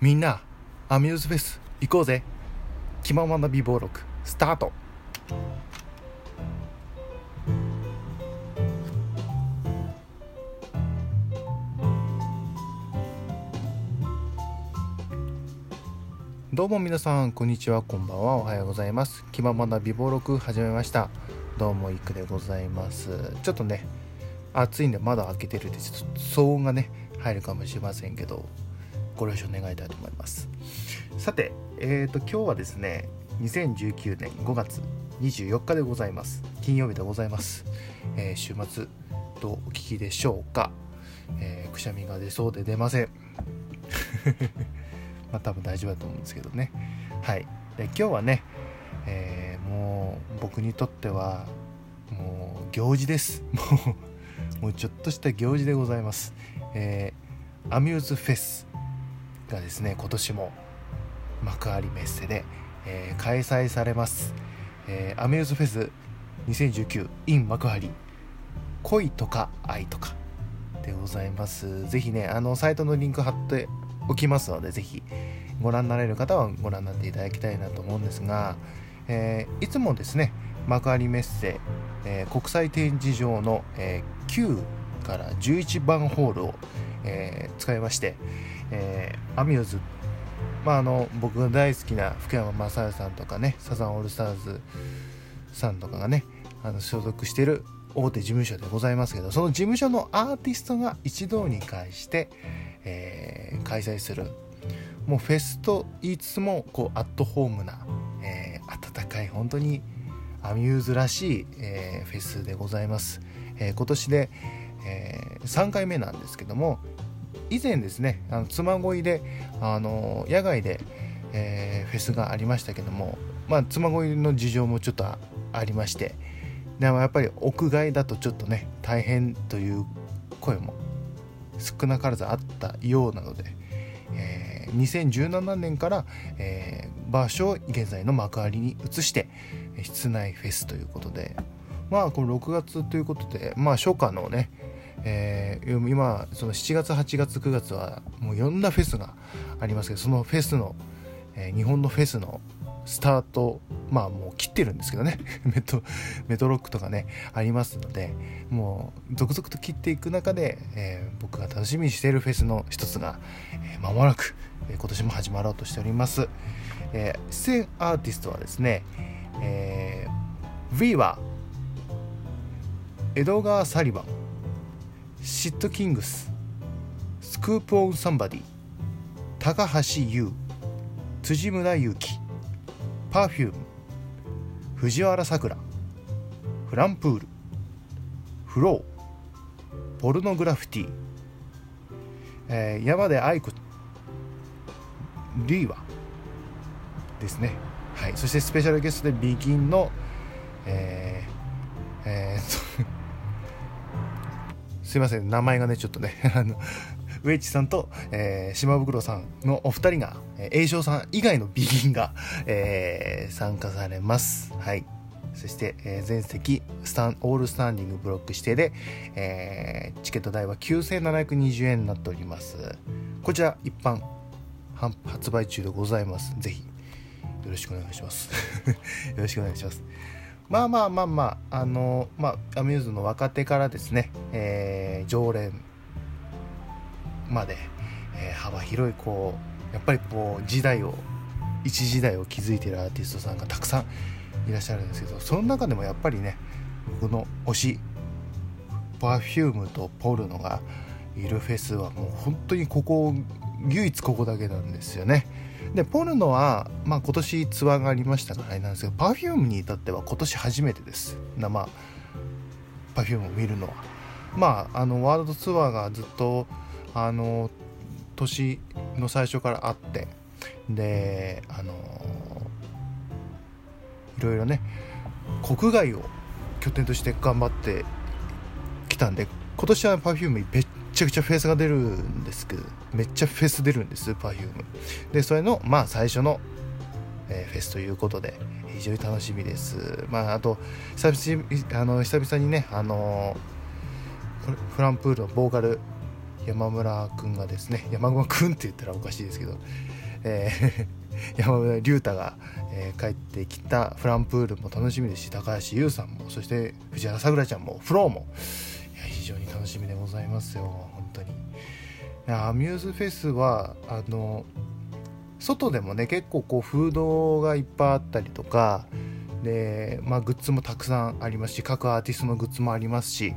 みんなアミューズフェス行こうぜ。気ままな美貌録スタート。どうも皆さんこんにちは。こんばんは。おはようございます。気ままな美貌録始めました。どうもいくでございます。ちょっとね暑いんで窓開けてるんでちょっと騒音がね入るかもしれませんけど。ご了承願いたいと思います。さてえーと今日はですね2019年5月24日でございます。金曜日でございます、えー週末とお聞きでしょうか、えーくしゃみが出そうで出ません。まあ多分大丈夫だと思うんですけどね。はい。で今日はね、えーもう僕にとってはもう行事です。もうもうちょっとした行事でございます、えーアミューズフェス。がですね今年も幕張メッセで、えー開催されます、えーアミューズフェス 2019in 幕張。恋とか愛とか。でございます。ぜひねあのサイトのリンク貼っておきますのでぜひご覧になれる方はご覧になっていただきたいなと思うんですが、えーいつもですね幕張メッセ、えー国際展示場の、えー9から11番ホールを、えー使いまして、えーアミューズ。まああの僕が大好きな福山雅治さんとかねサザンオールスターズさんとかがねあの所属している大手事務所でございますけどその事務所のアーティストが一堂に会して、えー開催する。もうフェスと言いつつもこうアットホームな、えー温かい本当にアミューズらしい、えーフェスでございます、えー今年で、え3回目なんですけども以前ですねあの妻恋であの野外で、えーフェスがありましたけども、まあ、妻恋の事情もちょっとありましてでもやっぱり屋外だとちょっとね大変という声も少なからずあったようなので、えー2017年から、えー場所を現在の幕張に移して室内フェスということでまあこの6月ということでまあ初夏のねえー今その7月8月9月はもういろんなフェスがありますけどそのフェスの、えー日本のフェスのスタートまあもう切ってるんですけどね。メトメトロックとかねありますのでもう続々と切っていく中で、えー僕が楽しみにしているフェスの一つが、えー間もなく、えー今年も始まろうとしております、えー出演アーティストはですね、えー、V は江戸川サリバン。シットキングススクープオンサンバディ高橋優辻村勇樹パーフューム藤原さくらフランプールフローポルノグラフィティ、えー山で愛子リーワですね。はい。そしてスペシャルゲストでビギンのえーえー すいません名前がねちょっとね あのウェイチさんと、えー島袋さんのお二人が、えー、栄翔さん以外のビギンが、えー参加されます。はい。そして、えー全席スタンオールスタンディングブロック指定で、えーチケット代は9720円になっております。こちら一般発売中でございます。ぜひよろしくお願いします。よろしくお願いします。まあまあまあまあ、あのまあ、アミューズの若手からですね、えー常連まで、えー幅広いこうやっぱりこう時代を一時代を築いているアーティストさんがたくさんいらっしゃるんですけどその中でもやっぱりね僕の推し Perfume とポルノがいるフェスはもう本当にここ唯一ここだけなんですよね。でポルノは、まあ、今年ツアーがありましたからあれなんですけど Perfume に至っては今年初めてです。生 Perfume を見るのは。まああのワールドツアーがずっとあの年の最初からあってであのいろいろね国外を拠点として頑張ってきたんで今年は Perfume めっちゃくちゃフェースが出るんですけどめっちゃフェス出るんです Perfume でそれのまあ最初の、えーフェスということで非常に楽しみです。まああと久々あの久々にねあのフランプールのボーカル山村くんがですね山村くんって言ったらおかしいですけど、えー、山村龍太が、えー、帰ってきたフランプールも楽しみですし高橋優さんもそして藤原さくらちゃんもフローもいや非常に楽しみでございますよ。アミューズフェスはあの外でもね結構こうフードがいっぱいあったりとかで、まあ、グッズもたくさんありますし各アーティストのグッズもありますし、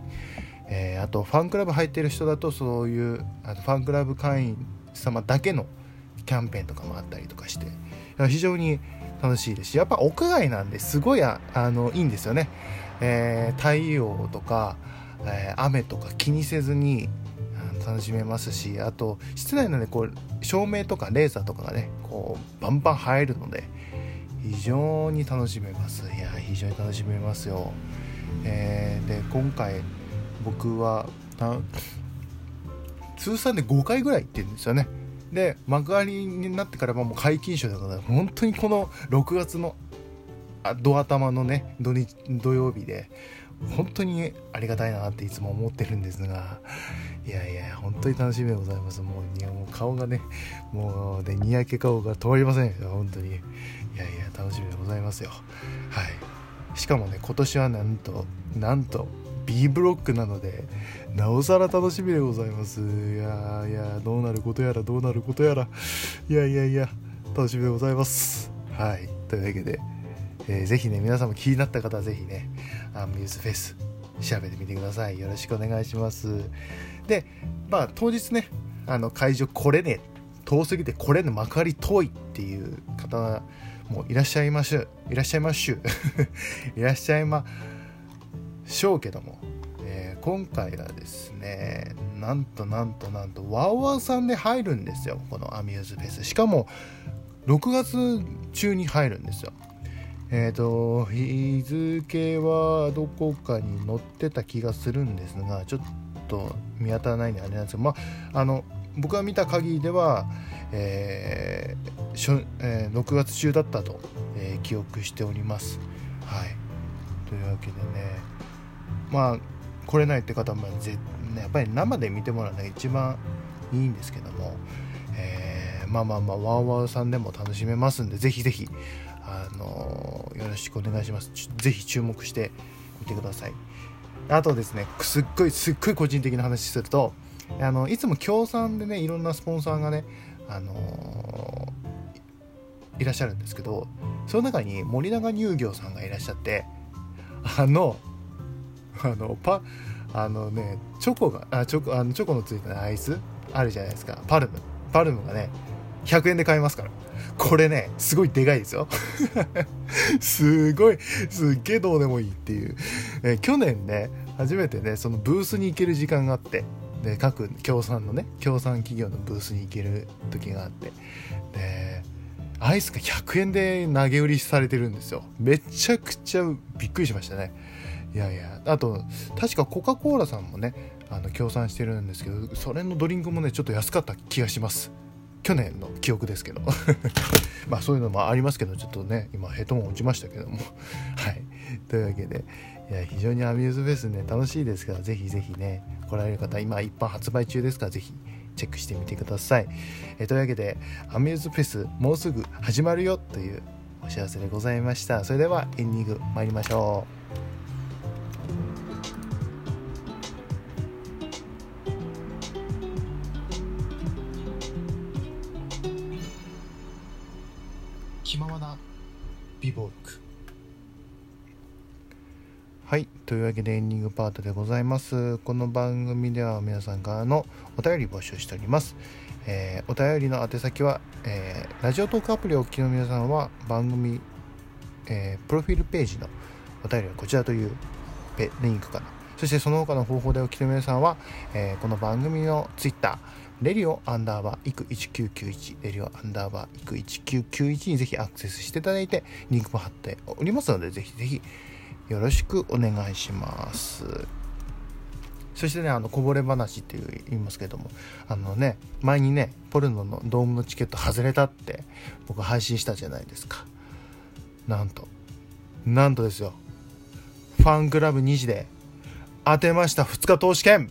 えー、あとファンクラブ入ってる人だとそういうあのファンクラブ会員様だけのキャンペーンとかもあったりとかして非常に楽しいですしやっぱ屋外なんですごいあのいいんですよね、えー、太陽とか、えー、雨とか気にせずに楽しめますしあと室内のねこう照明とかレーザーとかがねこうバンバン入るので非常に楽しめます。いや非常に楽しめますよ、えー、で今回僕は通算で5回ぐらい行ってるんですよね。で幕張になってからもう皆勤賞だから本当にこの6月のド頭のね土日土曜日で本当にありがたいなっていつも思ってるんですがいやいや本当に楽しみでございます。もう顔がねもうでにやけ顔が止まりませんよ。本当に。いやいや楽しみでございますよ。はい。しかもね今年はなんとなんと B ブロックなのでなおさら楽しみでございます。いやいやどうなることやらどうなることやら。いやいやいや楽しみでございます。はい。というわけで、えー、ぜひね皆さんも気になった方はぜひねアミューズフェス調べてみてください。よろしくお願いします。でまあ当日ねあの会場来れね遠すぎて来れぬ幕張遠いっていう方もいらっしゃいましゅいらっしゃいましゅ いらっしゃいましょうけども、えー、今回はですねなんとなんとなんとワウワウさんで入るんですよこのアミューズフェス。しかも6月中に入るんですよ。えっ、ー、と日付はどこかに載ってた気がするんですがちょっと見当たらないんであれなんですけどまああの僕が見た限りでは、えーしょえー、6月中だったと、えー、記憶しております。はい、というわけでねまあ来れないって方もぜ、ね、やっぱり生で見てもらうのが一番いいんですけども、えー、まあまあまあワーワーさんでも楽しめますんでぜひぜひあのよろしくお願いします。ぜひ注目してみてください。あとですねすっごいすっごい個人的な話するとあのいつも協賛でねいろんなスポンサーがねあのいらっしゃるんですけどその中に森永乳業さんがいらっしゃってあのあのパあのねチョコがあチョコあのチョコのついたアイスあるじゃないですか。パルム。パルムがね100円で買えますから。これねすごいでかいですよ。すごいすっげえどうでもいいっていう、え去年ね初めてねそのブースに行ける時間があってで各協賛のね協賛企業のブースに行ける時があって。でアイスが100円で投げ売りされてるんですよ。めちゃくちゃびっくりしましたね。いやいやあと確かコカ・コーラさんもねあの協賛してるんですけどそれのドリンクもねちょっと安かった気がします。去年の記憶ですけど。まあそういうのもありますけどちょっとね今ヘッドホン落ちましたけども。はい。というわけでいや非常にアミューズフェスね楽しいですからぜひぜひね来られる方今一般発売中ですからぜひチェックしてみてください、えというわけでアミューズフェスもうすぐ始まるよというお知らせでございました。それではエンディング参りましょう。気ままな美貌録はいというわけでエンディングパートでございます。この番組では皆さんからのお便り募集しております、えー、お便りの宛先は、えー、ラジオトークアプリをお聞きの皆さんは番組、えー、プロフィールページのお便りはこちらというリンクからそしてその他の方法でお聞きの皆さんは、えこの番組のツイッターレリオアンダーバーイク1991レリオアンダーバーイク1991にぜひアクセスしていただいてリンクも貼っておりますのでぜひぜひよろしくお願いします。そしてねあのこぼれ話っていう言いますけどもあのね前にねポルノのドームのチケット外れたって僕配信したじゃないですか。なんとなんとですよ。ファンクラブ2時で当てました2日投資券。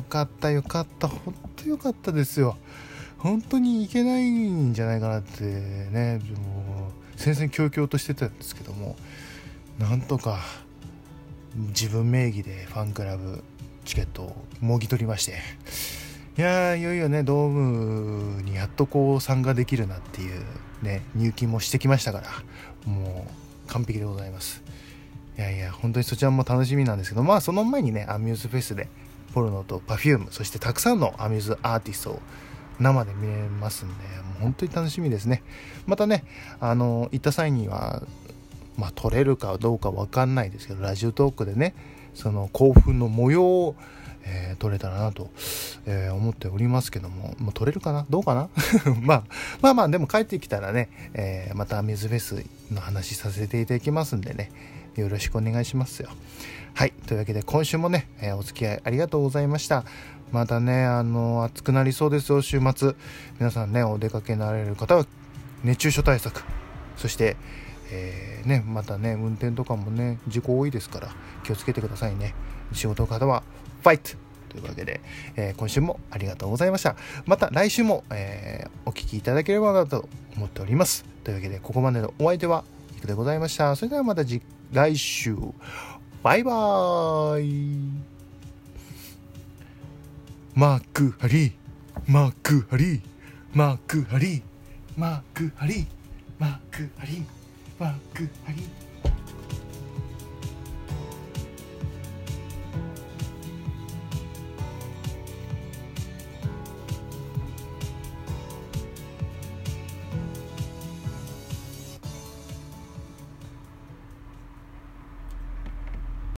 よかったよかった。本当よかったですよ。本当にいけないんじゃないかなってね。もう戦々恐々としてたんですけども。なんとか自分名義でファンクラブチケットをもぎ取りまして。いやいよいよねドームにやっとこう参加できるなっていうね入金もしてきましたから。もう完璧でございます。いやいや本当にそちらも楽しみなんですけど。まあその前にねアミューズフェスでポルノと Perfume そしてたくさんのアミューズアーティストを生で見れますんでもう本当に楽しみですね。またねあの行った際にはまあ撮れるかどうか分かんないですけどラジオトークでねその興奮の模様をえー、撮れたらなと、えー、思っておりますけども、もう撮れるかな？どうかな？まあ、まあまあ、でも帰ってきたらね、えー、また水フェスの話させていただきますんでね、よろしくお願いしますよ。はい。というわけで、今週もね、えお付き合いありがとうございました。またね、あの、暑くなりそうですよ、週末。皆さんね、お出かけになられる方は、熱中症対策。そして、えー、ね、またね、運転とかもね、事故多いですから、気をつけてくださいね。仕事の方はファイトというわけで、えー、今週もありがとうございました。また来週も、えー、お聴きいただければなと思っております。というわけで、ここまでのお相手は、いくでございました。それではまた来週、バイバーイマークハリー、マークハリー、マークハリー、マークハリー、マク